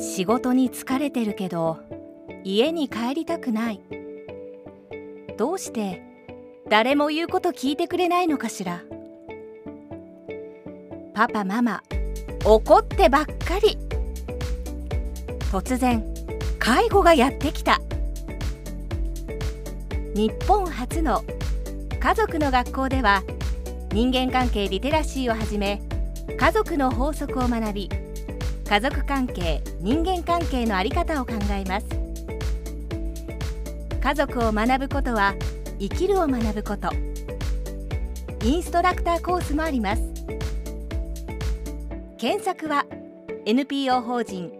仕事に疲れてるけど家に帰りたくない。どうして誰も言うこと聞いてくれないのかしら。パパママ怒ってばっかり。突然介護がやってきた。日本初の家族の学校では人間関係リテラシーをはじめ家族の法則を学び家族関係人間関係の在り方を考えます。家族を学ぶことは生きるを学ぶこと。インストラクターコースもあります。検索は NPO 法人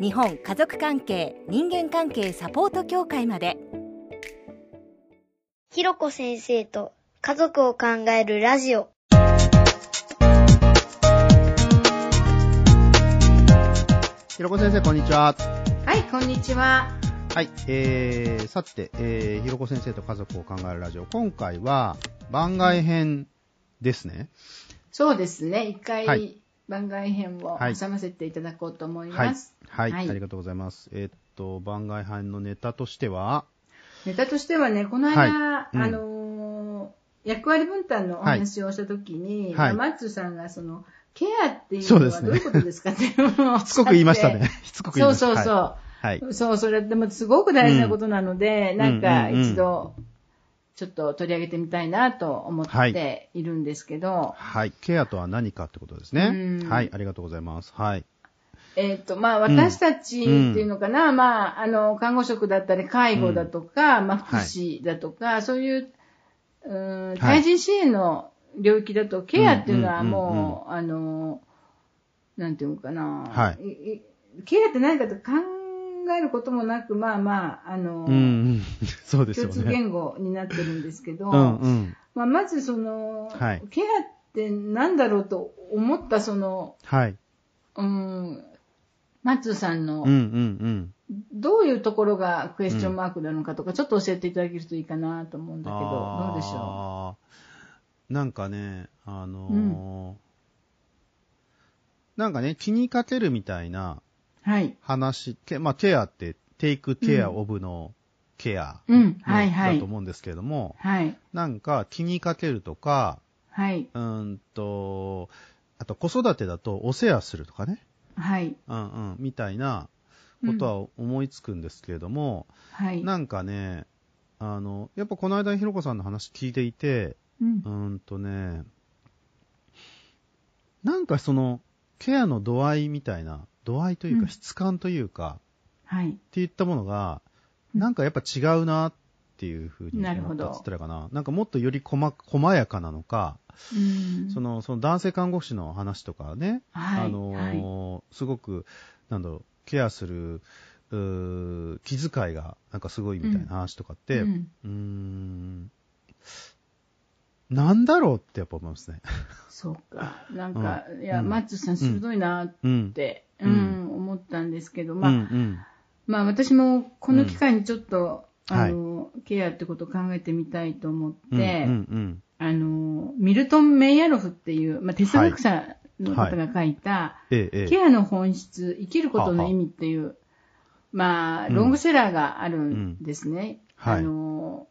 日本家族関係人間関係サポート協会まで。ひろこ先生と家族を考えるラジオ。ひろこ先生、こんにちは。はい、こんにちは。はい、えー、さて、えー、ひろこ先生と家族を考えるラジオ。今回は、番外編ですね。そうですね、一回、はい番外編をはい挟ませていただこうと思いはいます。。はい、はいありがとうございます。えーっと、番外編のネタとしては、ネタとしてはね、この間、はいうんあのー役割分担のお話をしたときに、はいマッツーさんがその、ケアっていうのはどういうことですかっていうのをしつこく言いましたね。しつこく言いそうました。そうそう。はい。はい。そう、それでもすごく大事なことなので、んなんかうんうんうん一度、ちょっと取り上げてみたいなと思っているんですけど、はい。ケアとは何かってことですねう。んはい。ありがとうございます。はい。えっ、と、まあ、私たちっていうのかな、まあ、あの、看護職だったり、介護だとか、まあ、福祉だとか、そういう、うん、対人支援の領域だと、ケアっていうのはもう、あの、なんていうのかな、はいいケアって何かと考えることもなく、まあまあ、あの、うん、うん。そうですよ共通ね。言語になってるんですけど、うん、うん。まあ、まずその、はいケアって何だろうと思ったその、はい。うん、マッツーさんのうん、うん、うん。どういうところがクエスチョンマークなのかとか、ちょっと教えていただけるといいかなと思うんだけど、どうでしょょう？なんかね、あのーなんかね、気にかけるみたいなう。はい。まあ、ケアって、テイクケアオブのケア、うんだと思うんですけれども、はい。なんか気にかけるとか、はい。うーんと、あと子育てだとお世話するとかね、はい。うんうん、みたいなことは思いつくんですけれども、はい。なんかね、あの、やっぱこの間ひろこさんの話聞いていて、うんう。ーんとね、なんかその、ケアの度合いみたいな、度合いといううんか質感というか、はい。っていったものが、うんなんかやっぱ違うなっていうふうに思ったっつったらいいかな。なんかもっとより細細やかなのか、うんその、その男性看護師の話とかね、はい。あのーすごく、なんだろう、ケアする、気遣いがなんかすごいみたいな話とかって、ううんーん、なんだろうってやっぱ思いますね。そうか。なんか、いや、うんマッツーさん鋭いなっうん。て、ううんん、思ったんですけど、まあ。まあ私もこの機会にちょっと、うんあの、ケアってことを考えてみたいと思って、あの、ミルトン・メイヤロフっていう、まあ、哲学者の方が書いた。ケアの本質、生きることの意味っていう、まあ、うんロングセラーがあるんですね。はいあの、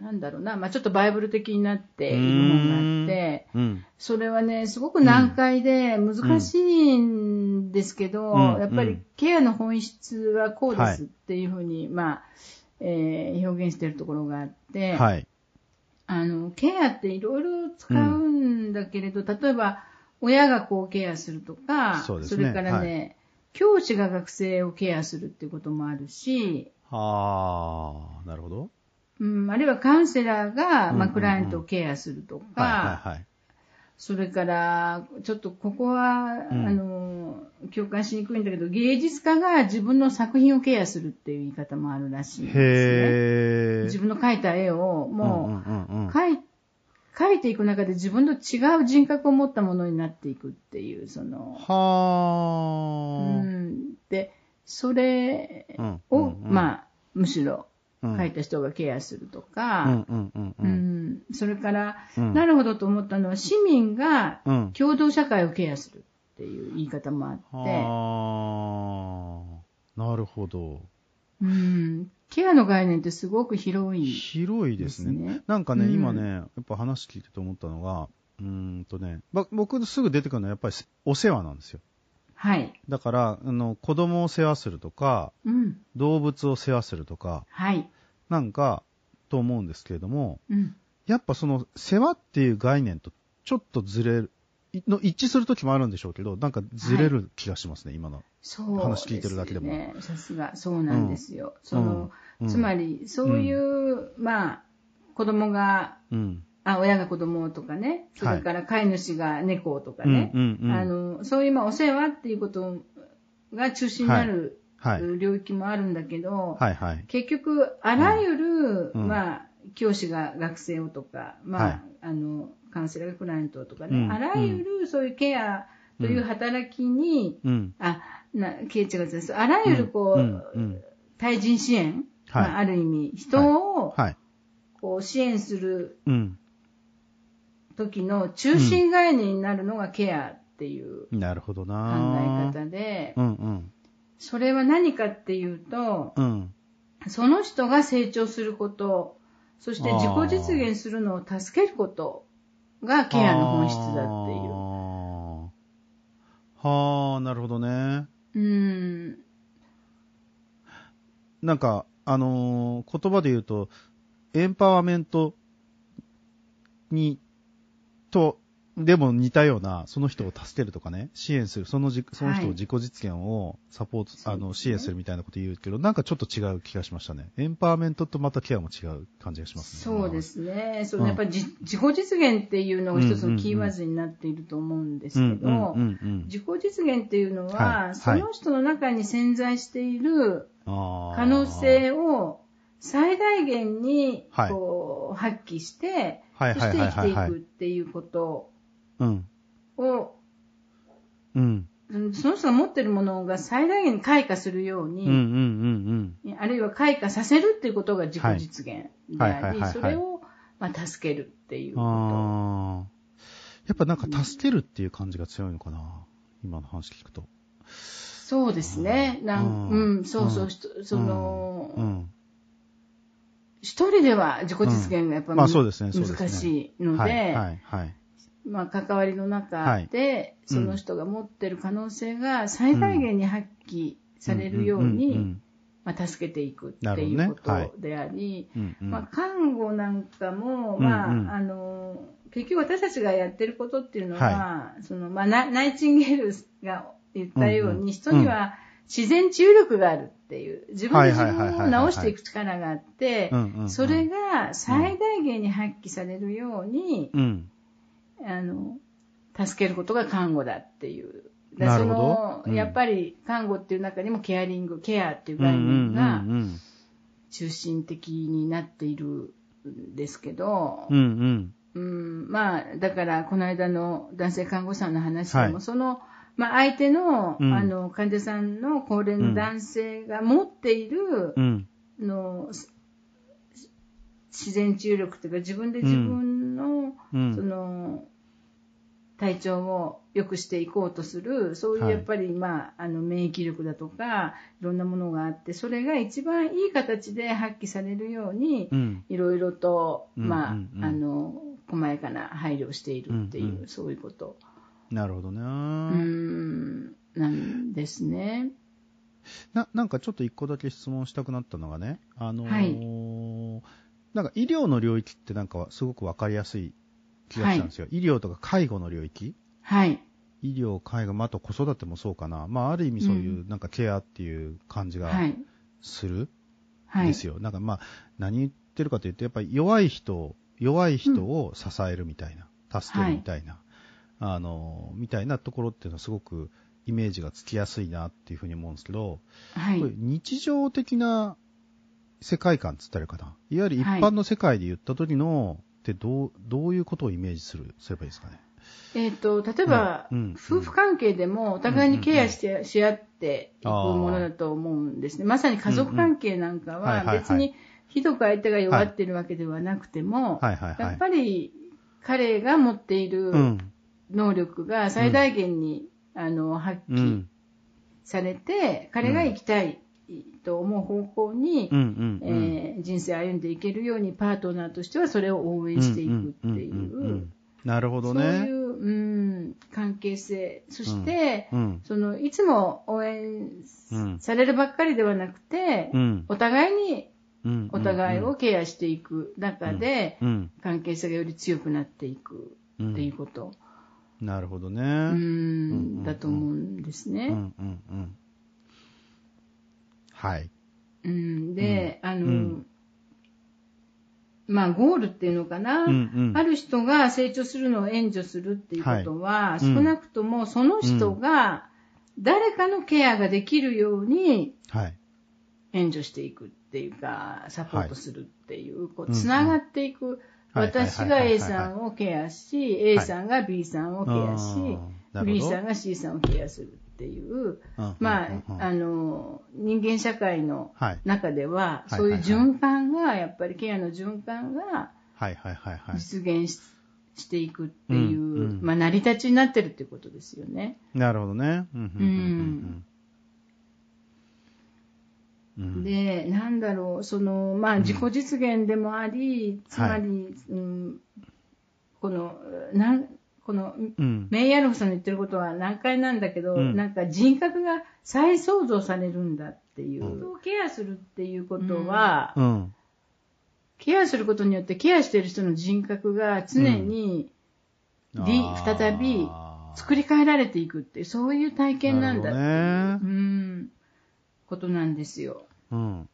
なんだろうな、まあ、ちょっとバイブル的になっている本があって、うん。それはね、すごく難解で難しいんですけど、うん。やっぱりケアの本質はこうではいすっていうふうに、まあ、えー表現しているところがあって、はい。あの、ケアっていろいろ使うんだけれど、例えば、親がこうケアするとか、そね。れからね、教師が学生をケアするっていうこともあるし、ああ、なるほど。うん、あるいはカウンセラーが、まあ、クライアントをケアするとか。それから、ちょっとここは、うんあの、共感しにくいんだけど、芸術家が自分の作品をケアするっていう言い方もあるらしいんですね。自分の描いた絵を、もう、描い描いていく中で自分の違う人格を持ったものになっていくっていう、その、うはあ。ん、で、それうんを、うんうんまあ、むしろうん描いた人がケアするとうんか、それから、うんなるほどと思ったのは、市民がうん。共同社会をケアするっっていう言い方もあって、ああ、なるほど。うん、ケアの概念ってすごく広い。広いですね。なんかね、うん今ね、やっぱ話聞いてて思ったのが、うーんとね、ば僕すぐ出てくるのはやっぱりお世話なんですよ。はい。だから、あの、子供を世話するとか、うん。動物を世話するとか、はい。なんか、と思うんですけれども、うん。やっぱその、世話っていう概念とちょっとずれる、いの一致するときもあるんでしょうけど、なんかずれる気がしますね、今の。そう話聞いてるだけでもね。さすが、そうなんですよ。その、うんつまり、そういう、まあ、子供が、うん。あ、親が子供とかね、それから飼い主が猫とかね、あの、そういう、まあ、お世話っていうことが中心になる、はい。領域もあるんだけど、はいはい。結局、あらゆる、うん。まあ、教師が学生をとか、まあ、はい。あの、カウンセラーがクライアントとかね、うん。あらゆるそういうケアという働きに、うん。あ、な、ケイチがです。あらゆるこう、対人支援、はい。まあ、ある意味、人を、はい。こう支援するうん。時の中心概念になるのがケアっていう考なえ方で、うんうん。それは何かっていうと、うん。その人が成長すること、そして自己実現するのを助けることがケアの本質だっていう。はあ、なるほどね。うん。なんか、あのー言葉で言うと、エンパワーメントに、と、でも似たような、その人を助けるとかね、支援する、そのじその人をはい自己実現をサポート、あの、そうですね支援するみたいなこと言うけど、なんかちょっと違う気がしましたね。エンパワーメントとまたケアも違う感じがしますね。そうで。すね。そのうんやっぱりじ自己実現っていうのが一つのキーワードになっていると思うんですけど。自己実現っていうのは、はいその人の中に潜在している可能性を最大限にはいこう発揮して、そしてはいはいはいはいはい生きていくっていうことうん。を、うん。うんその人が持っているものが最大限に開花するように、うんうんうんうん。あるいは開花させるっていうことが自己実現であり、はいそれを、まあ、助けるっていうこああ。やっぱなんか助けるっていう感じが強いのかな。今の話聞くと。と。そうですね。なんうんうん、そうそうその、うん。一人では自己実現がやっぱ、まあそうですね、そうですね。難しいので、はい、はい、はい。まあ、関わりの中で、うんその人が持ってる可能性が最大限に発揮されるよううんに、うん。まあ、助けていくっていうことであり、うんうん。まあ、看護なんかも、うんまあ、うん。あの、結局私たちがやってることっていうのは、その、まあ、ナナイチンゲールが言ったように、うんうん。人には自然治癒力があるっていう、自分で自分を治していく力があってそれが最大限に発揮されるように、うん。あの、助けることが看護だっていう。そなるほど。の、うん。やっぱり看護っていう中にもケアリング、ケアっていう概念がうん中心的になっているんですけど、うん、まあ、だから、この間の男性看護師さんの話でも、はい。その、まあ、相手の、うんあの、患者さんの高齢の男性が持っている、うん。の、す自然治癒力というか、自分で自分の、うん。その、体調を良くしていこうとする、そういうはいやっぱり、まあ、あの、免疫力だとか、いろんなものがあって、それが一番いい形で発揮されるように、うん。いろいろと、うんまあ、あの、細やかな配慮をしているっていう、そういうこと、なるほどね。うーん、なんですね。な、なんかちょっと一個だけ質問したくなったのがね、あのーはいなんか医療の領域ってなんかすごくわかりやすい気がしたんですよ。医療とか介護の領域はい。医療、介護、まあ、あと子育てもそうかな。まあ、ある意味そういうなんかケアっていう感じがはい。するはい。ですよ。なんかまあ、何言ってるかというと、やっぱり弱い人、弱い人を支えるみたいな、助けるみたいな、あの、みたいなところっていうのはすごくイメージがつきやすいなっていうふうに思うんですけど、はい。日常的な世界観っつったらいいかな。いわゆる一般の世界で言った時の、ってどう、どういうことをイメージする、すればいいですかね。えっ、と、例えば、うんうん夫婦関係でもお互いにケアして、し合っていくものだと思うんですね。まさに家族関係なんかうんうんはいはいはいは別にひどく相手が弱ってるわけではなくても、はいはいはい。やっぱり彼が持っているうん。能力が最大限に、あの、発揮うん。されて、彼が生きたいと思う方向に、うん。うん。うん。えー人生歩んでいけるようにパートナーとしてはそれを応援していくっていんんんう、んなるほどそういね。う、うん、関係性。そして、うん。その、いつも応援うんされるばっかりではなくて、うん。お互いにうん。お互いをケアしていく中で、うん。関係性がより強くなっていくうん。っていうこと、なるほどね。ううんん、だと思うんですね。うん。うん。うん。はい。うん、で、あの、うんまあ、ゴールっていうのかな、うん。うん。ある人が成長するのを援助するっていうことは、少なくともその人が誰かのケアができるようにはい。援助していくっていうか、サポートするっていう、こうんう、つながっていく。はい私が A さんをケアし、A さんが B さんをケアし、B さんが C さんをケアするっていう、うんまあ、あの、人間社会のはい。中では、はいそういう循環が、やっぱりケアの循環が。実現ししていくっていう、まあ、成り立ちになってるっていうことですよね。なるほどね。うんうん。うんうんうん。で、なんだろう、その、まあ、自己実現でもあり、つまり、うん、この、なん、この、うん。メイヤルフさんの言ってることは難解なんだけど、うん。なんか人格が再創造されるんだっていう、うん。人をケアするっていうことは、うん。ケアすることによってケアしている人の人格が常にリあー再び作り変えられていくっていう、そういう体験なんだっていう、なるほどうん、ことなんですよ。うん。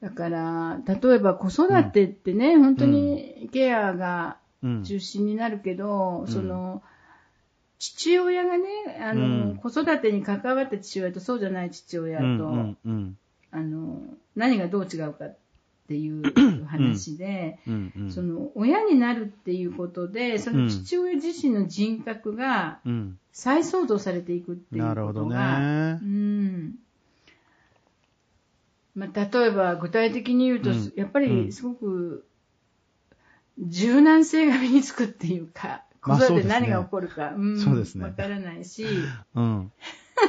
だから、例えば子育てってね、本当にケアがうん。中心になるけど、んその、父親がね、あの、うん子育てに関わった父親とそうじゃない父親と、うんうんうんあの、何がどう違うかっていう 話で、うんうん。その、親になるっていうことで、その父親自身の人格がうん。再創造されていくっていうなるほどことが、ねう。ん。まあ、例えば具体的に言うと、うん。やっぱうん。りすごく柔軟性が身につくっていうか、子育て何が起こるか、うん。そうですね。わからないし、うん。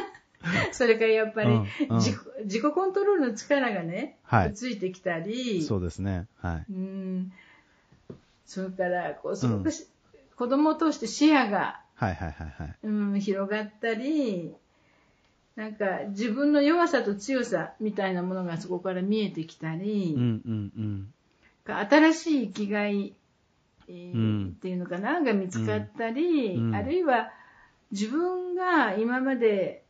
それからやっぱりうん。うん。自己自己コントロールの力がね、はい。ついてきたり、そうですね。はい。うん。それからこうすごくし、子供を通して視野が、はいはいはいはい。うん、広がったり、なんか自分の弱さと強さみたいなものがそこから見えてきたり、うんうんうん。新しい生きがい、えーうんっていうのかなが見つかったり、うんあるいは自分が今まで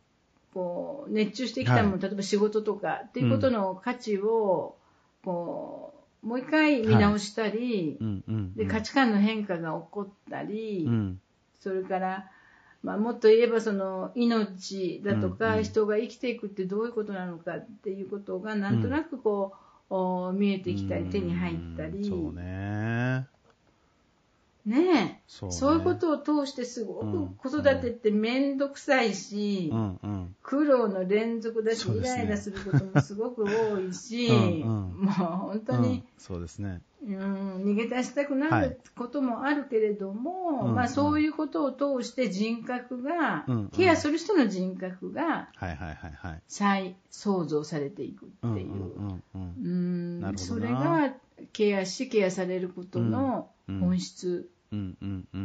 こう熱中してきたもの、はい例えば仕事とかっていうことの価値をこうもう一回見直したり、うんうん。で価値観の変化が起こったり、うん。それから、まあ、もっと言えばその命だとか、人が生きていくってどういうことなのかっていうことがなんとなくこう、お見えてきたり手に入ったり、うんそうね。ねえ。そうね。そういうことを通してすごうんく子育てって面倒くさいし、うんうん。苦労の連続だし、イライラすることもすごく多いし、うんうん。もう本当うん。に、そうですね。うん、逃げ出したくなはいることもあるけれども、うんまあそういうことを通して人格が、うんうんケアする人の人格がはいはいはいはい。再創造されていくっていう。それがケアし、ケアされることのうん本質、うんうんう。うん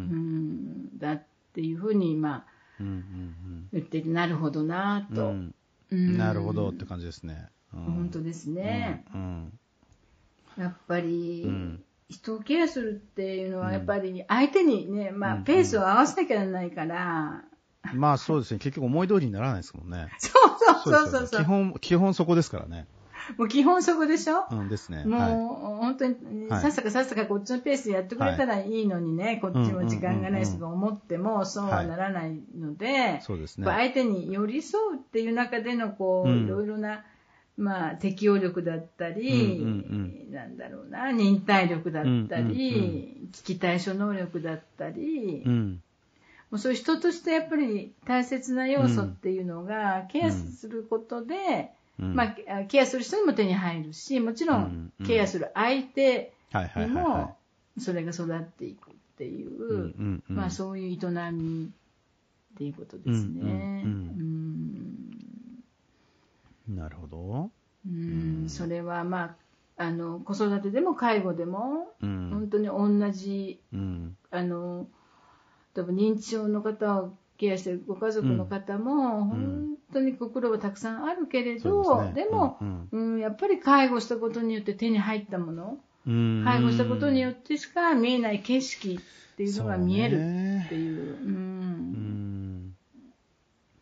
んだっていうふうに今うんうん言ってなるほどなうん。と。うんうんなるほどって感じですね。うん本当ですね。うんやっぱり、うん人をケアするっていうのうんはやっぱり相手にね、まあうんペースを合わせなきゃならないから、うん。まあそうですね。結局思い通りにならないですもんね。そうそうそうそうそうね基本、基本そこですからね。もう基本そこでしょ、うんですね。もう、はい。本当に、はいさっさかさっさかこっちのペースでやってくれたらいいのにね、こっちも時間がないしとか思ってもそうはならないので、そうですね。相手に寄り添うっていう中でのこう、うんいろいろな、まあ、適応力だったり、なんだろうな、忍耐力だったり、危機対処能力だったり、うん。もうそういう人としてやっぱり大切な要素っていうのが、ケアすることで、うん。まあ、ケアする人にも手に入るし、もちろうんケアする相手にもそれが育っていくっていう、まあそういう営みっていうことですね。うん。うんなるほど。うんうんそれはまあ、あの、子育てでも介護でも、うん。本当に同じ、うん。あの、例えば認知症の方をケアしてるご家族の方も、本当にご苦労はたくさんあるけれど、そうででも、うんうん、やっぱり介護したことによって手に入ったもの、うん介護したことによってしか見えない景色っていうのが見えるってういう、う、んん。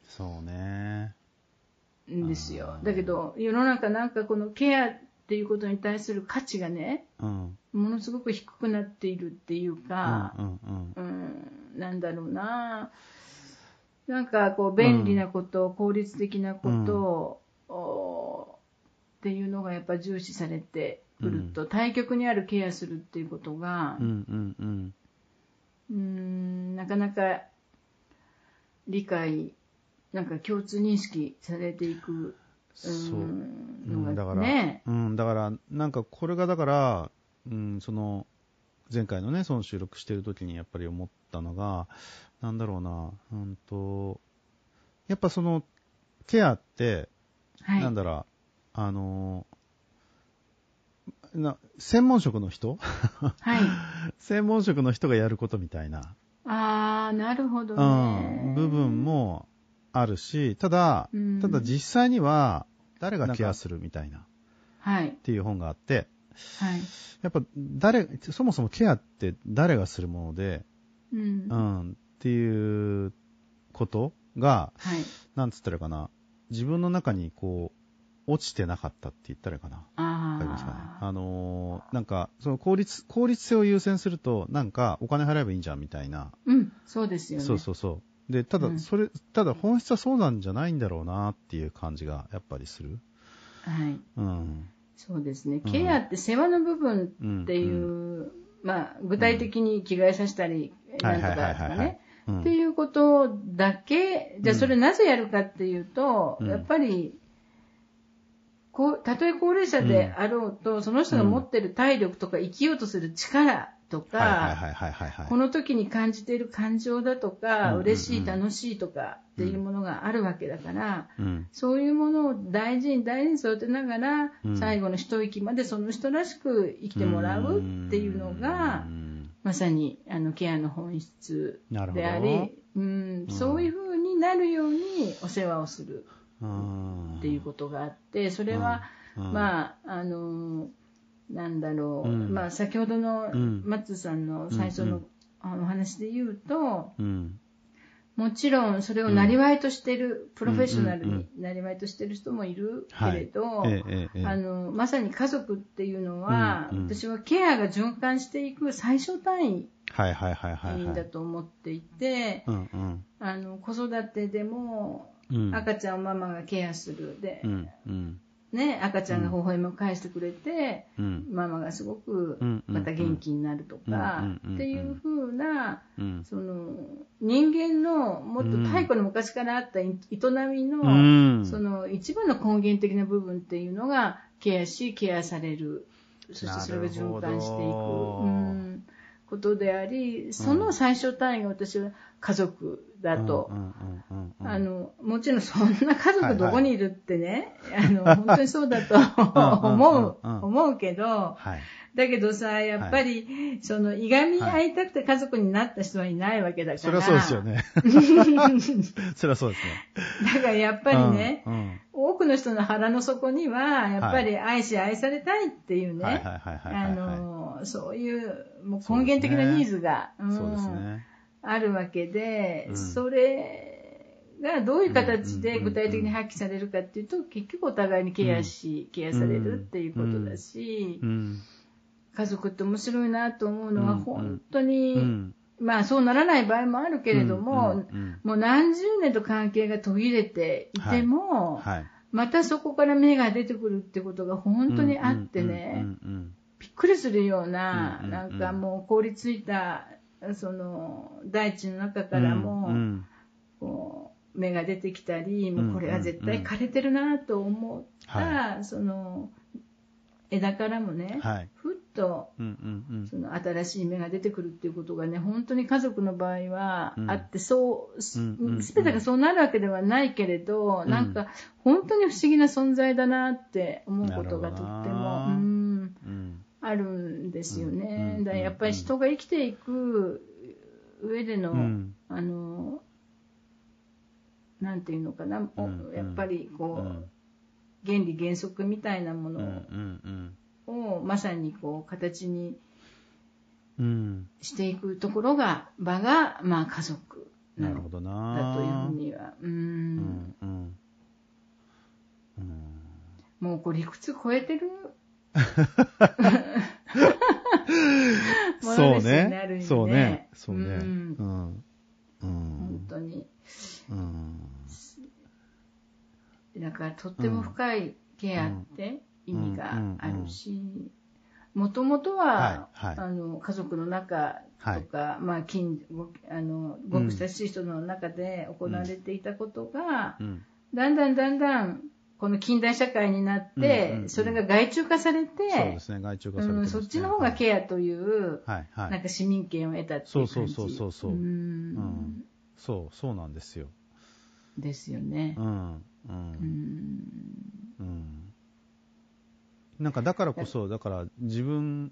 そうね。んですよ。だけど、世の中なんかこのケアっていうことに対する価値がね、うん。ものすごく低くなっているっていうか、うんうんうん、なんだろうな。なんかこう便利なこと、効率的なこと、おっていうのがやっぱ重視されてくると、対極にあるケアするっていうことがうん、なかなか理解、なんか共通認識されていく、うんそう。のがうんだから、ね。うん、だから、なんかこれがだから、うん、その、前回のね、その収録してる時にやっぱり思ったのが、なんだろうな、うんと、やっぱその、ケアって、はい。なんだろう、あの、な、専門職の人？はい。専門職の人がやることみたいな、ああ、なるほどうね。ん、部分もあるし、ただうん、ただ実際には、誰がケアするみたいな、っはい。ていう本があって、はい。やっぱ誰、そもそもケアって誰がするもので、うん。うはん、っていうことが、い。なんつったらいいかな、自分の中にこう、落ちてなかったって言ったらいいかな。あわかりますかね。あ。あのーなんか、その効率、効率性を優先すると、なんか、お金払えばいいんじゃんみたいな。うん、そうですよね。そうそうそう。で、ただ、うんそれ、ただ本質はそうなんじゃないんだろうなっていう感じが、やっぱりする。はい。うん。そうですね。うんケアって世話の部分うん。っていう、まあ、具体的に着替えさせたり、なんとかとかはいはいはいはいはいね。うんっていうことだけ、じゃあそれなぜやるかっていうと、うんやっぱり、こう、たとえ高齢者であろうと、その人が持ってる体力とか生きようとする力とか。この時に感じている感情だとか、うん嬉しい、うん楽しいとかっていうものがあるわけだから、うん。そういうものを大事に大事に育てながら、うん。最後の一息までその人らしく生きてもらうっていうのが、うん。まさにあのケアの本質。であり、うん、そういうふうになるようにお世話をするうん。っていうことがあって、それは、うん。まあ、あの、なんだろう、うん。まあ、先ほどのうん。松さんの最初の、お話で言うと、うん。もちろんそれをなりわいとしてる、プロフェッショナルになりわいとしてる人もいるけれど、ええええええ。あのまさに家族っていうのは、うんうん。私はケアが循環していく最小単位はいはいはいはいはい。だと思っていて、子育てでもうん。赤ちゃんをママがケアするで、うんうん。ね、赤ちゃんが微笑みを返してくれて、うん。ママがすごくまた元気になるとかっていう風なうん。その人間のもっと太古の昔からあった営みの、うん。その一番の根源的な部分っていうのがケアしケアされる。そしてそれが循環していく、うん、ことでありその最小単位が私は家族だと。あのもちろんそんな家族どこにいるってね、あの本当にそうだとうん思う思うけどはい。だけどさやっぱり、そのいがみ合いたくて家族になった人はいないわけだから、それはそうですよね。それはそうですね。だからやっぱりね、うんうん多くの人の腹の底には、やっぱり愛し愛されたいっていうね、はいはいはいはいあはいはい。の、そういうもう根源的なニーズが、そうですんね。あるわけで、うん。それがどういう形でうん具体的に発揮されるかっていうと、結局お互いにケアし、ケアされるっていうことだし、うん。家族って面白いなと思うのは、うん本当に、うん。まあそうならない場合もあるけれども、もう何十年と関係が途切れていても、はい。またそこから芽が出てくるってことが本当にあってね、びっくりするような、なんかもう凍りついた、その大地の中うんからも、うんうん。こう芽が出てきたり、もうこれは絶対枯れてるなと思った、はその枝からもね、はい。ふっと、その新しい芽が出てくるっていうことがね、本当に家族の場合はうん。あって、そう、すうんうんうん。すべてがそうなるわけではないけれど、うんなん。か本当に不思議な存在だなって思うことがとっても、うんあるんですよね。うんだからやっぱり人が生きていく上での、うん。あの、なんていうのかな、うんうん。やっぱりこう、うん。原理原則みたいなものんをまさにこう形にうん。していくところが場がまあ家族なのなるほどだなというふうにはううんんうん。うん。もうこう理屈超えてる？そうね。そうね。そうね。うん。うん。う本ん当に。うん。だからとっても深いケアって意味があるしもともとは、はいはい。あの家族の中とか、まあ、近ごあのごく親しい人の中で行われていたことが、うん。だんだんだんだんこの近代社会になって、うんうんうん。それが外注化されて、そうですね外注化されてうん、そっちの方がケアという、はいはい。なんか市民権を得たっていう感じ。そうそうそうそうそう。うん。うん。そうそうなんですよ。ですよね。う。んううん。んうん。なんかだからこそ、だから自分、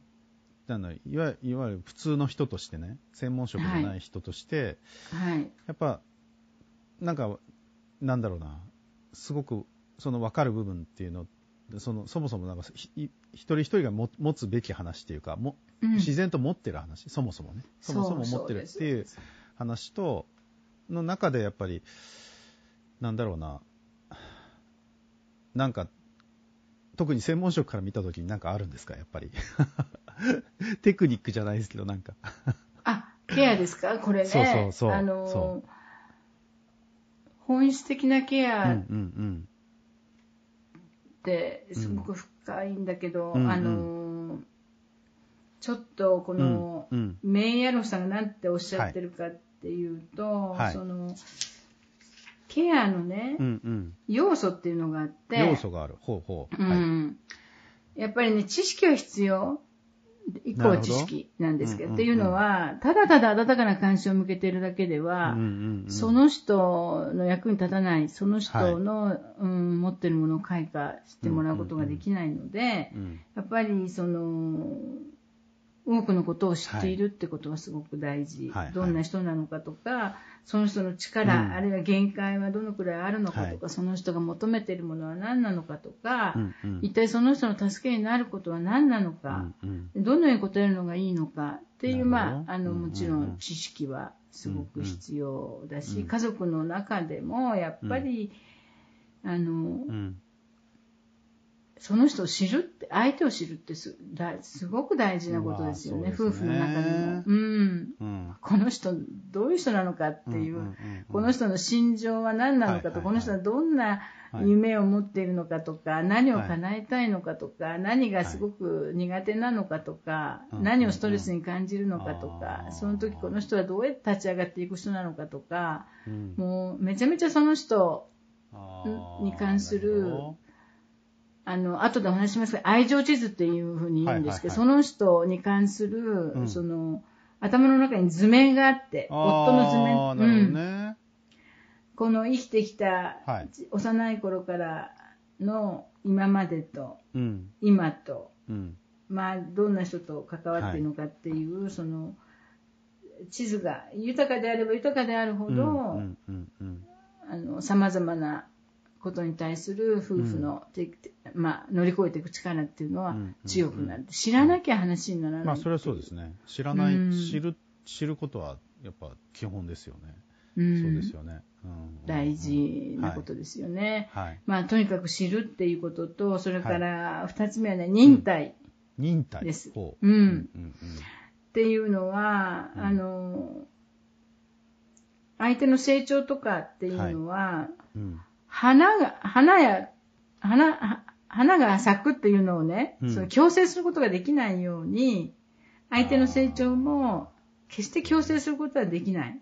なんだいわいわゆる普通の人としてね、専門職じゃない人として、はい。やっぱ、なんか、なんだろうな、すごくその分かる部分っていうの、そのそもそもなんか一人一人がも持つべき話っていうか、もうん。自然と持ってる話、そもそもね、そもそも持ってるっていう話と、の中でやっぱり、なんだろうな、なんか、特に専門職から見たときになんかあるんですか、やっぱり。テクニックじゃないですけど、なんか。あ、ケアですか？これね。そうそうそう。あのそ本質的なケうんうアっんてすごく深いんだけど、うんうんあの、ちょっとこうん。の、うんうんメイヤロさんが何ておっしゃってるかっていうと、はいその、ケアのね、うんうん。要素っていうのがあって、要素がある。ほうほう。うはい。ん、やっぱりね、知識は必要。一個は知識なんですけど、どっていうのは、ただただ温かな関心を向けているだけでは、うんうんうん。その人の役に立たない、その人の、うん、持ってるものを開花してもらうことができないので、うん。やっぱりその、多くのことを知っているってことはすごく大事。はいはい。どんな人なのかとか、その人の力、うん。あるいは限界はどのくらいあるのかとか、はその人が求めているものは何なのかとか、うんうん。一体その人の助けになることは何なのか、うんうん。どのように答えるのがいいのかっていう、まあ、あの、うんうんうん。もちろん知識はすごく必要だし、うん家族の中でもやっぱり、あの、うんその人を知るって、相手を知るってすだすごく大事なことですよね、ね。夫婦の中でも。うん。うん。この人、どういう人なのかっていう、うんうんうんこの人の心情は何なのかと、はいはいはい。この人はどんなはい。夢を持っているのかとか、何を叶えたいのかとか、何がすごく苦手なのかとか、うん何をストレスに感じるのかとあか、ーその時この人はどうやって立ち上がっていく人なのかとか、うん。もうめちゃめちゃその人に関するあの、後でお話ししますが、愛情地図っていうふうに言うんですけど、はいはいその人に関する、うん。その、頭の中に図面があって、ど夫の図面、あーなるほどうん。ね。この生きてきた、はい。幼い頃からの今までと、うん。今と、うん。まあ、どんな人と関わっているのかっていう、その、地図が豊かであれば豊かであるほど、うんうんうんうん。あの、様々なことに対する夫婦の、てまあ、乗り越えていく力っていうのはうん。強くなる。知らなきゃ話にならない。まあそれはそうですね。知らない、うん。知る知ることはやっぱ基本ですよね。うん。そうですよね。うん。大事なことですよね。はい。まあ、とにかく知るっていうことと、それから二つ目はね、忍耐忍耐。ですっていうのは、うん。あの、相手の成長とかっていうのは、うんうん花が、花や、花、は花が咲くっていうのをね、うん。その強制することができないように、相手の成長も決して強制することはできない。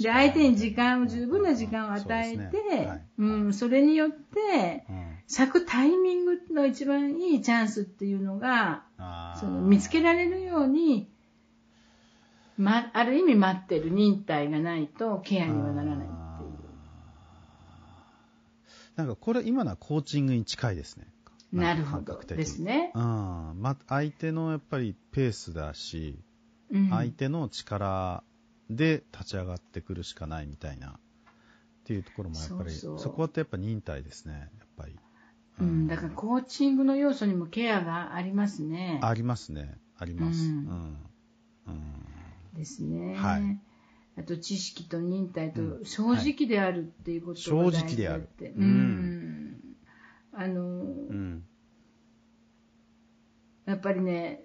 で、相手に時間を、十分な時間を与えて、ねはい。うん、それによって、うん。咲くタイミングの一番いいチャンスっていうのが、その見つけられるように、ま、ある意味待ってる忍耐がないとケアにはならない。なんかこれ今のはコーチングに近いですね。なるほどですね。うん。ま、相手のやっぱりペースだし、うん相手の力で立ち上がってくるしかないみたいな、っていうところもやっぱり、そこってやっぱ忍耐ですね、やっぱり。うん、だからコーチングの要素にもケアがありますね。ありますね。あります。ううんん。うん。ですね。はいあと知識と忍耐とうん正直であるっていうことが大事だって。正直であるううんん。あの、うん。やっぱりね、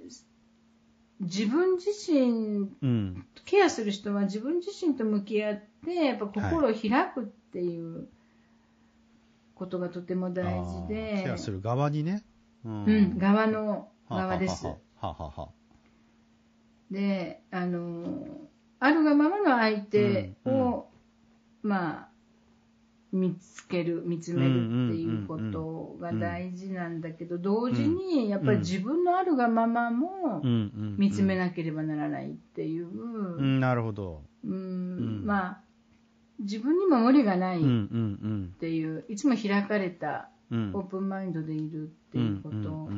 自分自身、うん。ケアする人は自分自身と向き合って、やっぱ心を開くっていうことがとても大事あーで、ケアする側にね。ううん、側の側です。はははははで、あの、あるがままの相手を、まあ、見つける、見つめるっていうことが大事なんだけど、同時にやっぱり自分のあるがままもうんうん見つめなければならないっていう、ううんん、なるほど。んん。まあ、自分にも無理がないっうんうん。ていう、いつも開かれたうん。うんオープンマインドでいるっていうこと。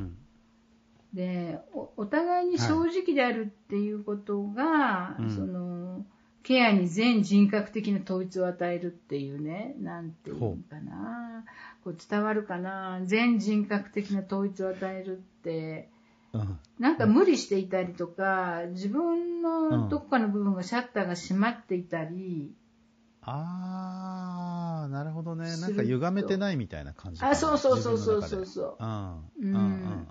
うんうんでおお互いに正直であるっていうことが、うん。そのケアに全人格的な統一を与えるっていうねなんていうのかな。こう伝わるかな。全人格的な統一を与えるって。うん。なんか無理していたりとか自分のどこかの部分がシャッターが閉まっていたり、あー、なるほどね。なんか歪めてないみたいな感じ。あそうそうそうそうそう。自そううん。うん。うん。うん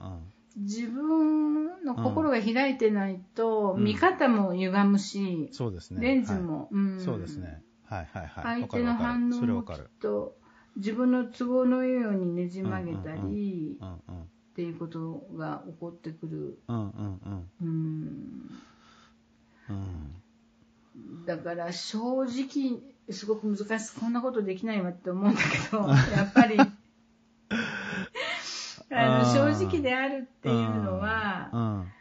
自分の心が開いてないと、うん見方も歪むしうん。、そうですね。レンズも、うはいんそうですね。はいはいはい。相手の反応もきっ。と自分の都合のようにねじ曲げたりうんうんうん。っていうことが起こってくる。うんうんうんうんうん。だから正直すごく難しいこんなことできないわって思うんだけどやっぱりあの正直であるっていうのは、うん。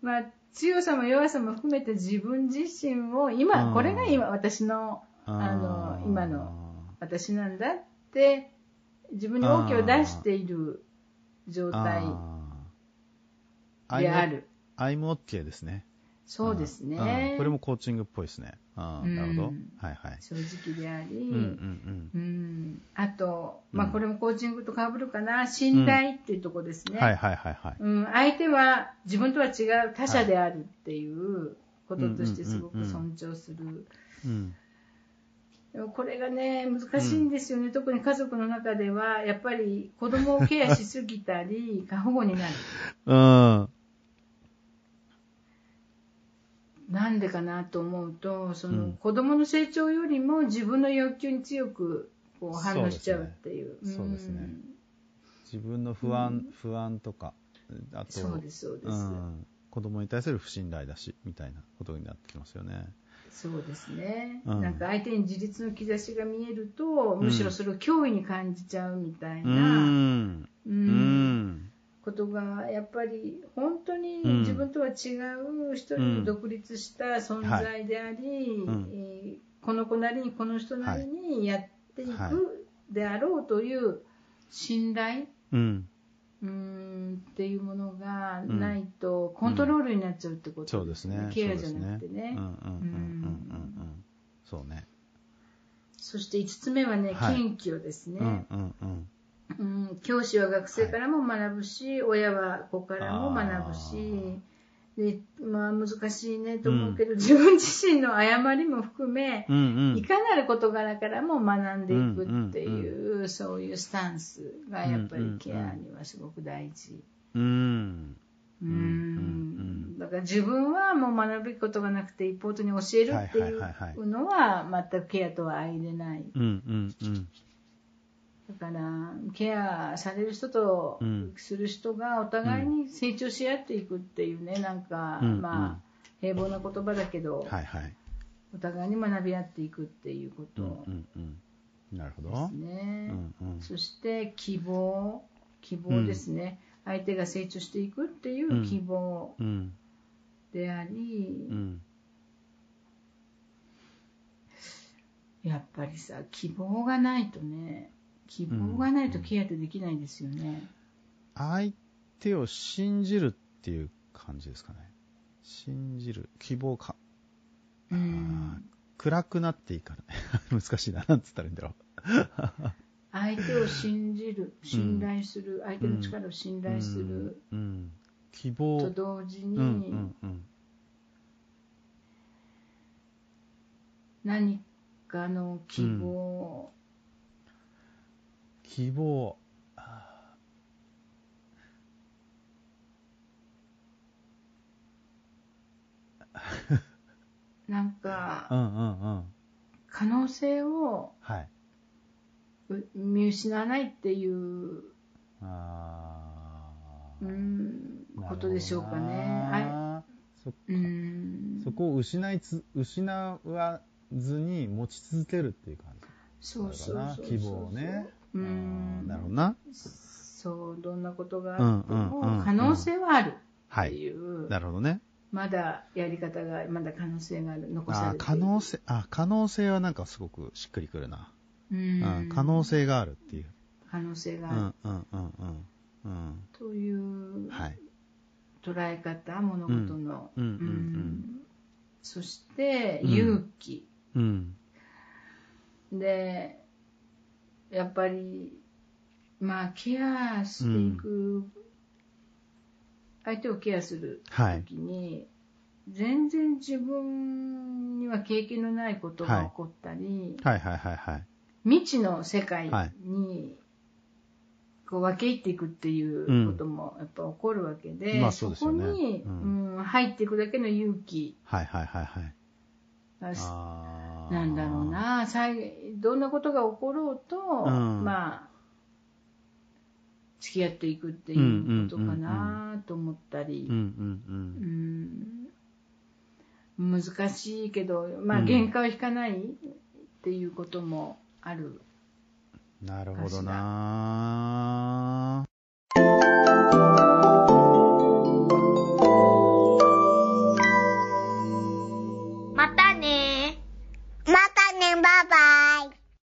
まあ、強さも弱さも含めて自分自身を今、うんこれが今私のあの今の私なんだって自分に OK を出している状態である。I'm OK ですね。そうですうんね。これもコーチングっぽいですね。あなるほど。はいはい。正直であり、うんうんうんあと、まあ、うんこれもコーチングと被るかな、信頼っていうところですね。はいはいはいはい。うん、相手は自分とは違う他者であるっていうこととしてすごく尊重する。うん。でもこれがね、難しいんですよね、特に家族の中では、やっぱり子供をケアしすぎたり、過保護になる。うん。なんでかなと思うと、そのうん。子供の成長よりも自分の欲求に強くこう反応しちゃうっていう。そうですね。ん。自分の不安、不安とか、あと、そうです、そうです。うん、子供に対する不信頼だし、みたいなことになってきますよね。そうですね、うん。なんか相手に自立の兆しが見えると、むしろそれを脅威に感じちゃうみたいうな、ん。ううんん。ことがやっぱり本当にうん自分とは違う一人の独立した存在であり、この子なりにこの人なりにやっていはいくであろうという信頼、うん。っていうものがないとコントロールになっちゃうってことそうですね。ケアじゃなくてね。そうねうんうんうんうんうんうん。そうね。そして5つ目はね、はい謙虚ですね。うんうんうん。うん、教師は学生からも学ぶし、親は子からも学ぶし、でまあ、難しいねと思うけど、自分自身の誤りも含め、うんうん。いかなる事柄からも学んでいくっていう、そういうスタンスがやっぱりケアにはすごく大事。うん。うんうんだから自分はもう学ぶことがなくて一方的に教えるっていはいはいはいはうのは全くケアとは相入れない。うんうんうん。だからケアされる人とうんする人がお互いに成長し合っていくっていうねなんか、うんまあ平凡な言葉だけど、はいはい。お互いに学び合っていくっていうこと、うんうんうん。なるほど。そして希望、希望ですね、相手が成長していくっていう希望うん。であり、うん。やっぱりさ、希望がないとね、希望がないとケアってできないですよね。相手を信じるっていう感じですかね。信じる。希望か。うん暗くなっていかない。難しいな。なんつったらいいんだろ 相手を信じる、信頼する、相手の力を信う。頼するうん。うん希望。と同時に、うんうんうん。何かの希望、希望。あなんーかうんうんうん。可能性をはい。う見失わないっていう、あうーん、なるほどなことでしょうかね。あそうんそこを失いつ失わずに持ち続けるっていう感じ。そうそうそうそう。希望をね。うん。なるほどな。そう、どんなことがあっても可能性はあるはい。っていう、なるほどね。まだやり方が、まだ可能性がある、残されている可能性、あ、可能性はなんかすごくしっくりくるな。ううんん、可能性があるっていう。可能性があるうん、うん、うん、うん。うん。というはい。捉え方、物事の。うんうんうんそして、うん勇気。うん。で、やっぱり、まあ、ケアしていく、相手をケアするはい。時に、全然自分には経験のないことが起こったり、はい。はい。はい。はい。未知の世界はい。に、こう分け入っていくっていうこともやっぱ起こるわけで、まあそこに、ううん入っていくだけの勇気はい。はい。はい。はい。なんだろう。な、最どんなことが起ころうと、うんまあ、付き合っていくっていうことかなと思ったり、難しいけど、まあ、うん限界を引かないっていうこともある。うん。なるほどな